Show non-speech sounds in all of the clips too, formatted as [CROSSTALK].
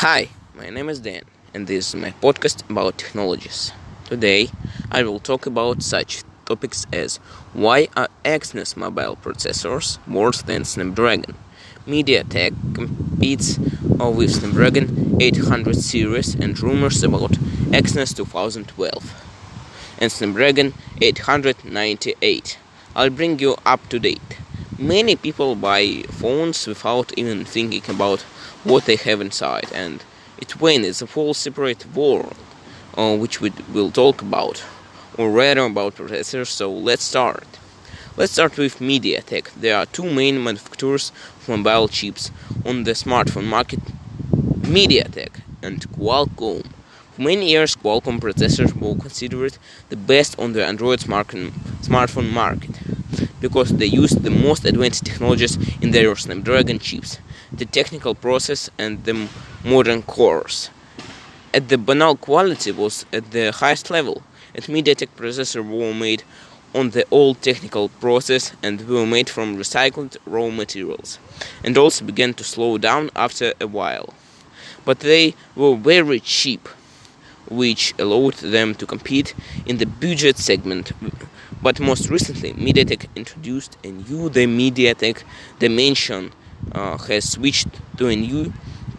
Hi, my name is Dan, and this is my podcast about technologies. Today, I will talk about such topics as why are Exynos mobile processors worse than Snapdragon? MediaTek competes with Snapdragon 800 series and rumors about Exynos 2012 and Snapdragon 898. I'll bring you up to date. Many people buy phones without even thinking about what they have inside, and it when it's a whole separate world, uh, which we will talk about, or rather about processors. So let's start. Let's start with MediaTek. There are two main manufacturers of mobile chips on the smartphone market: MediaTek and Qualcomm. For many years, Qualcomm processors were considered the best on the Android smartphone market because they used the most advanced technologies in their Snapdragon chips, the technical process, and the modern cores. At the banal quality was at the highest level, and MediaTek processors were made on the old technical process and were made from recycled raw materials, and also began to slow down after a while. But they were very cheap, which allowed them to compete in the budget segment. But most recently, MediaTek introduced a new the MediaTek Dimensity uh, has switched to a new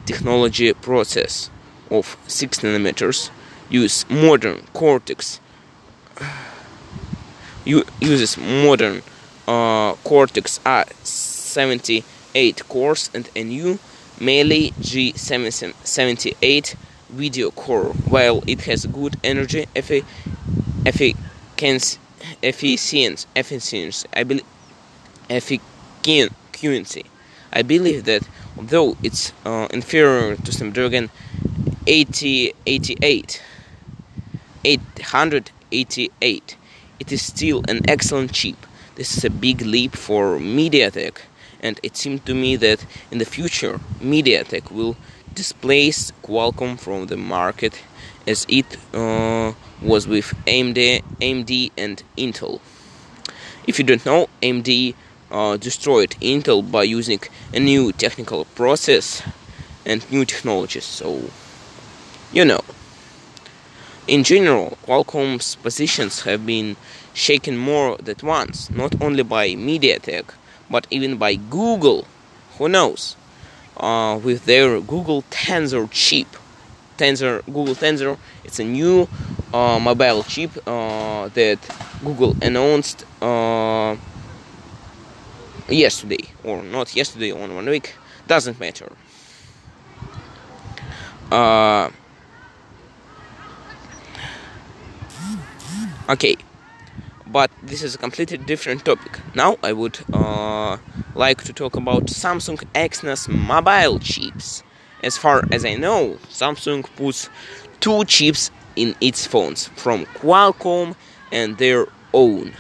technology process of 6 nanometers, use modern Cortex, [SIGHS] uses modern uh, Cortex A78 cores and a new Mali G78 video core, while it has good energy efficiency efficiency, efficiency, I believe, efficiency. I believe that although it's uh, inferior to Snapdragon 8088, 888, it is still an excellent chip. This is a big leap for MediaTek, and it seemed to me that in the future MediaTek will displace Qualcomm from the market as it uh, was with AMD, AMD and Intel. If you don't know, AMD uh, destroyed Intel by using a new technical process and new technologies. So, you know. In general, Qualcomm's positions have been shaken more than once, not only by MediaTek, but even by Google. Who knows? Uh, with their Google Tensor chip. Tensor, Google Tensor, it's a new uh, mobile chip uh, that Google announced uh, yesterday, or not yesterday, on one week, doesn't matter. Uh, okay, but this is a completely different topic. Now I would uh, like to talk about Samsung Exynos mobile chips. As far as I know, Samsung puts two chips in its phones from Qualcomm and their own.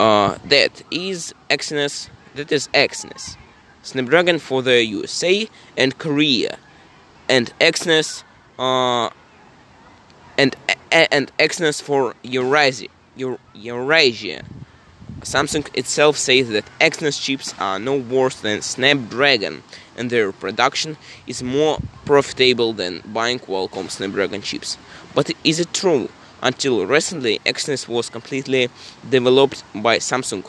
Uh, that is Exynos. That is Exynos. Snapdragon for the USA and Korea, and Exynos, uh, and and Exynos for Eurasia. Eurasia. Samsung itself says that Exynos chips are no worse than Snapdragon, and their production is more profitable than buying Qualcomm Snapdragon chips. But is it true? Until recently, Exynos was completely developed by Samsung.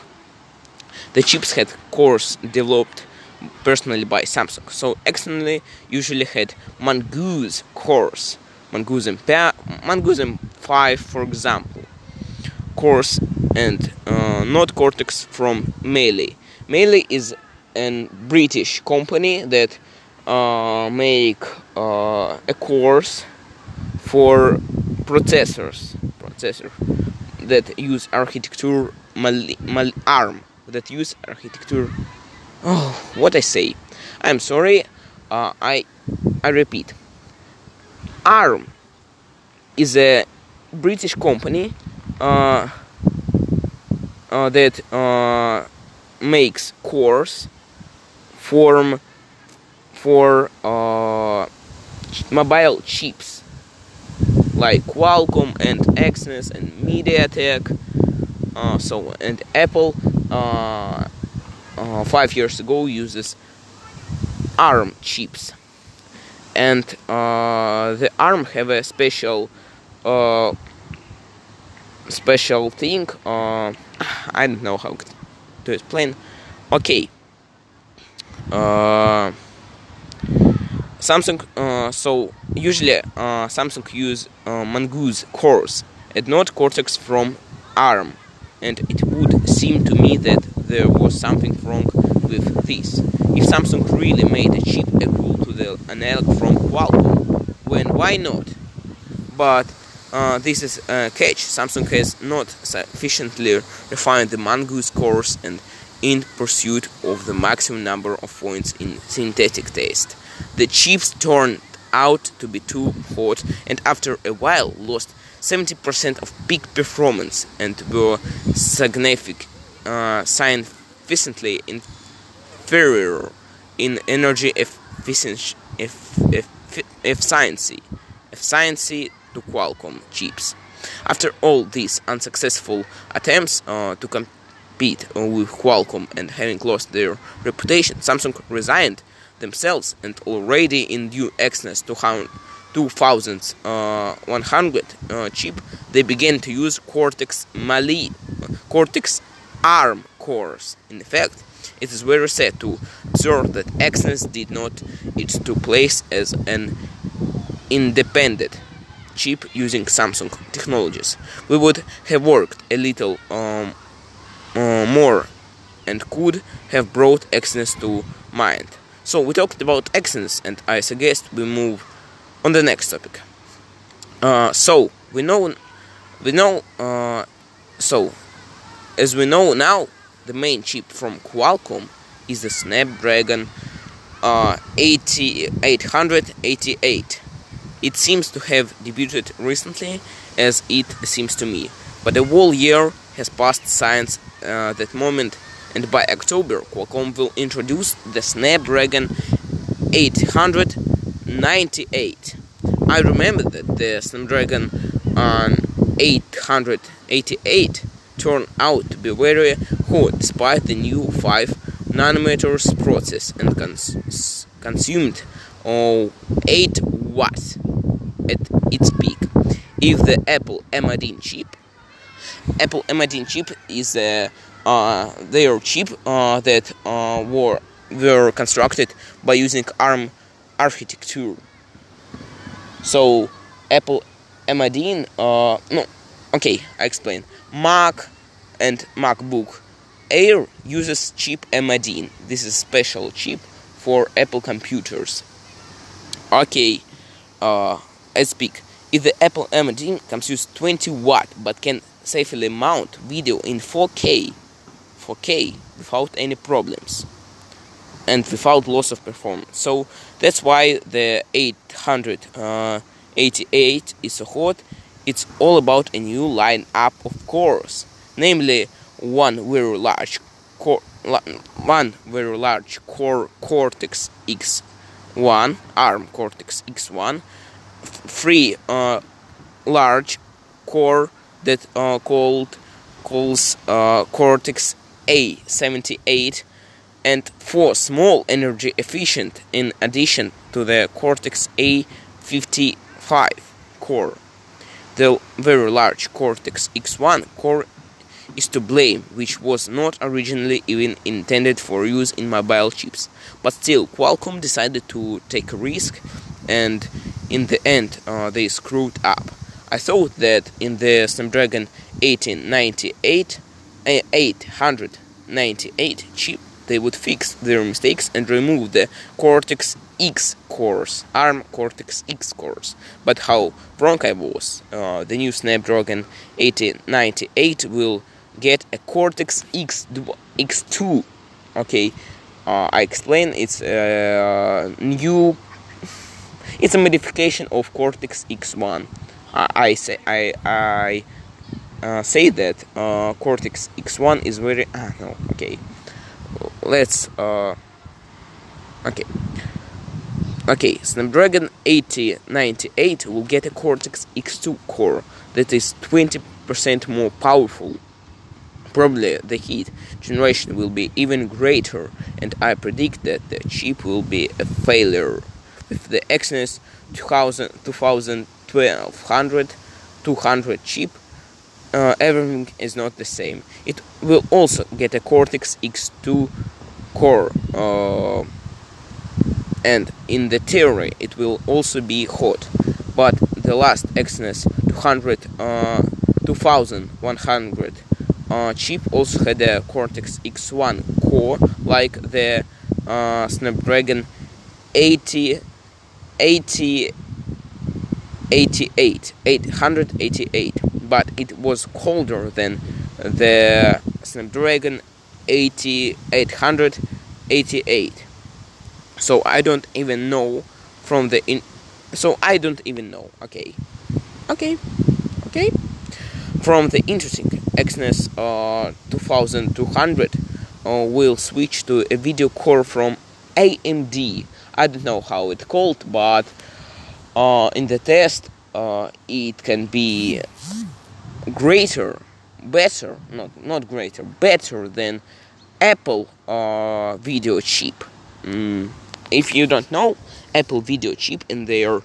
The chips had cores developed personally by Samsung. So Exynos usually had Mongoose cores, Mongoose M, Mongoose M5, for example, cores and uh, not Cortex from Mali. Mali is a British company that uh, make uh, a course for processors processor that use architecture mal, mal ARM that use architecture. Oh, what I say? I'm sorry. Uh, I I repeat. ARM is a British company that uh, makes cores form for uh, mobile chips like Qualcomm and Exynos and MediaTek. Uh, so and Apple uh, uh, five years ago uses ARM chips, and uh, the ARM have a special uh, special thing. Uh, I don't know how to explain. Okay. Uh, Samsung. Uh, so usually uh, Samsung use uh, Mongoose cores and not Cortex from ARM, and it would seem to me that there was something wrong with this. If Samsung really made a chip equal to the analog from Qualcomm, when why not? But uh, this is a catch. Samsung has not sufficiently refined the Mongoose cores and in pursuit of the maximum number of points in synthetic test. The chips turned out to be too hot and after a while lost 70% of peak performance and were significant, uh, significantly inferior in energy efficiency, efficiency, efficiency to Qualcomm chips. After all these unsuccessful attempts uh, to compete uh, with Qualcomm and having lost their reputation, Samsung resigned themselves and already in due Exynos 2100 uh, uh, chip, they began to use Cortex Mali, Cortex ARM cores. In fact, it is very sad to observe that Exynos did not its to place as an independent chip using Samsung technologies. We would have worked a little um, uh, more and could have brought Exynos to mind. So we talked about Exynos, and I suggest we move on the next topic. Uh, so we know, we know. Uh, so as we know now, the main chip from Qualcomm is the Snapdragon uh, 8888. It seems to have debuted recently, as it seems to me. But a whole year has passed since uh, that moment, and by October, Qualcomm will introduce the Snapdragon 898. I remember that the Snapdragon um, 888 turned out to be very hot despite the new 5 nanometers process and cons consumed oh, 8 watts at its peak. If the Apple M1 chip, Apple M1 chip is uh, uh, their chip uh, that uh, were were constructed by using ARM architecture. So Apple M1, uh, no, okay, I explain. Mac and MacBook Air uses chip M1. This is special chip for Apple computers. Okay, uh, I speak. If the Apple M1 consumes 20 watt but can safely mount video in 4K, 4K without any problems and without loss of performance. So that's why the 888 uh, is so hot. It's all about a new lineup of cores, namely one very large core, one very large core Cortex X1, ARM Cortex X1, three uh, large core that uh, called calls uh, Cortex A78 and four small energy efficient in addition to the Cortex A55 core. The very large Cortex X1 core is to blame, which was not originally even intended for use in mobile chips. But still, Qualcomm decided to take a risk, and in the end, uh, they screwed up. I thought that in the Snapdragon 1898, uh, 898 chip, they would fix their mistakes and remove the Cortex X cores, ARM Cortex X cores. But how wrong I was. Uh, the new Snapdragon 1898 will get a Cortex X X2. Okay, uh, I explain it's a new. It's a modification of Cortex X1. I, I say I I uh, say that uh, Cortex X1 is very ah no okay. Let's uh okay. Okay, Snapdragon 8098 will get a Cortex X2 core that is 20% more powerful Probably the heat generation will be even greater, and I predict that the chip will be a failure. With the Exynos 2000, 2200, 200 chip, uh, everything is not the same. It will also get a Cortex X2 core, uh, and in the theory, it will also be hot. But the last Exynos 200, uh, 2100 uh, chip also had a Cortex X1 core, like the uh, Snapdragon 80, 80, 88, 888, but it was colder than the Snapdragon 80, 888. So I don't even know from the in. So I don't even know. Okay, okay, okay. From the interesting Exynos uh, 2200 uh, will switch to a video core from AMD. I don't know how it's called, but uh, in the test uh, it can be greater, better, not not greater, better than Apple uh, video chip. Mm. If you don't know, Apple video chip in their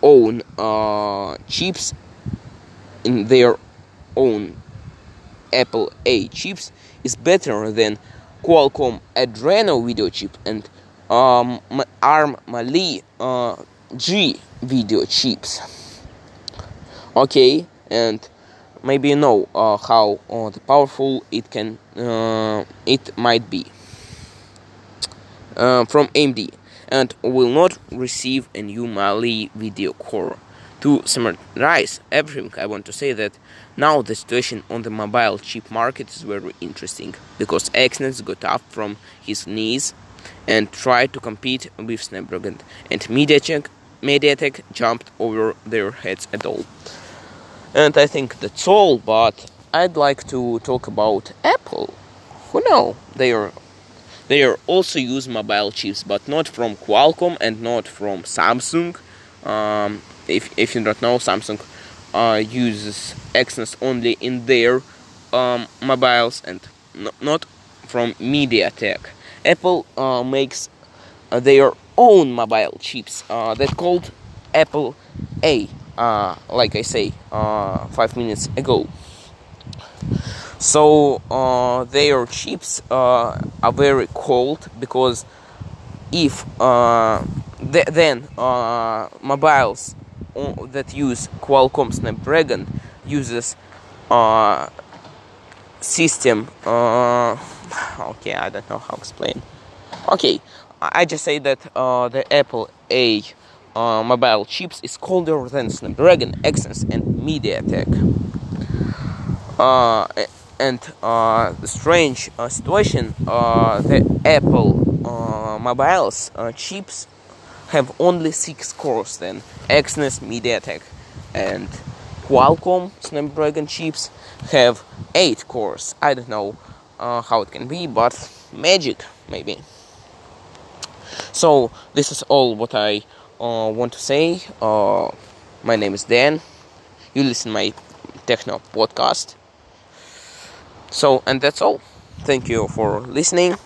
own uh, chips, in their own Apple A chips, is better than Qualcomm Adreno video chip and um, ARM Mali uh, G video chips. Okay, and maybe you know uh, how uh, powerful it can uh, it might be uh, from AMD, and will not receive a new Mali video core. To summarize everything, I want to say that now the situation on the mobile chip market is very interesting because Exynos got up from his knees and tried to compete with Snapdragon, and MediaTek, MediaTek jumped over their heads at all. And I think that's all, but I'd like to talk about Apple. Who know? They are they are also use mobile chips, but not from Qualcomm and not from Samsung. Um, if if you don't know, Samsung uh, uses Exynos only in their um, mobiles and not from MediaTek. Apple uh, makes uh, their own mobile chips uh, that called Apple A. Uh, like I say uh, five minutes ago. So their chips are very cold because if th- then mobiles that use Qualcomm Snapdragon uses uh, system. Uh, okay, I don't know how to explain. Okay, I just say that uh, the Apple A uh, mobile chips is colder than Snapdragon, Exynos, and MediaTek. Uh, and uh, the strange uh, situation, the Apple mobiles chips have only six cores then Exynos, MediaTek, and Qualcomm Snapdragon chips have eight cores. I don't know uh, how it can be, but magic maybe. So this is all what I uh, want to say. Uh, my name is Dan. You listen my techno podcast. So and that's all. Thank you for listening,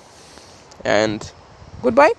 and goodbye.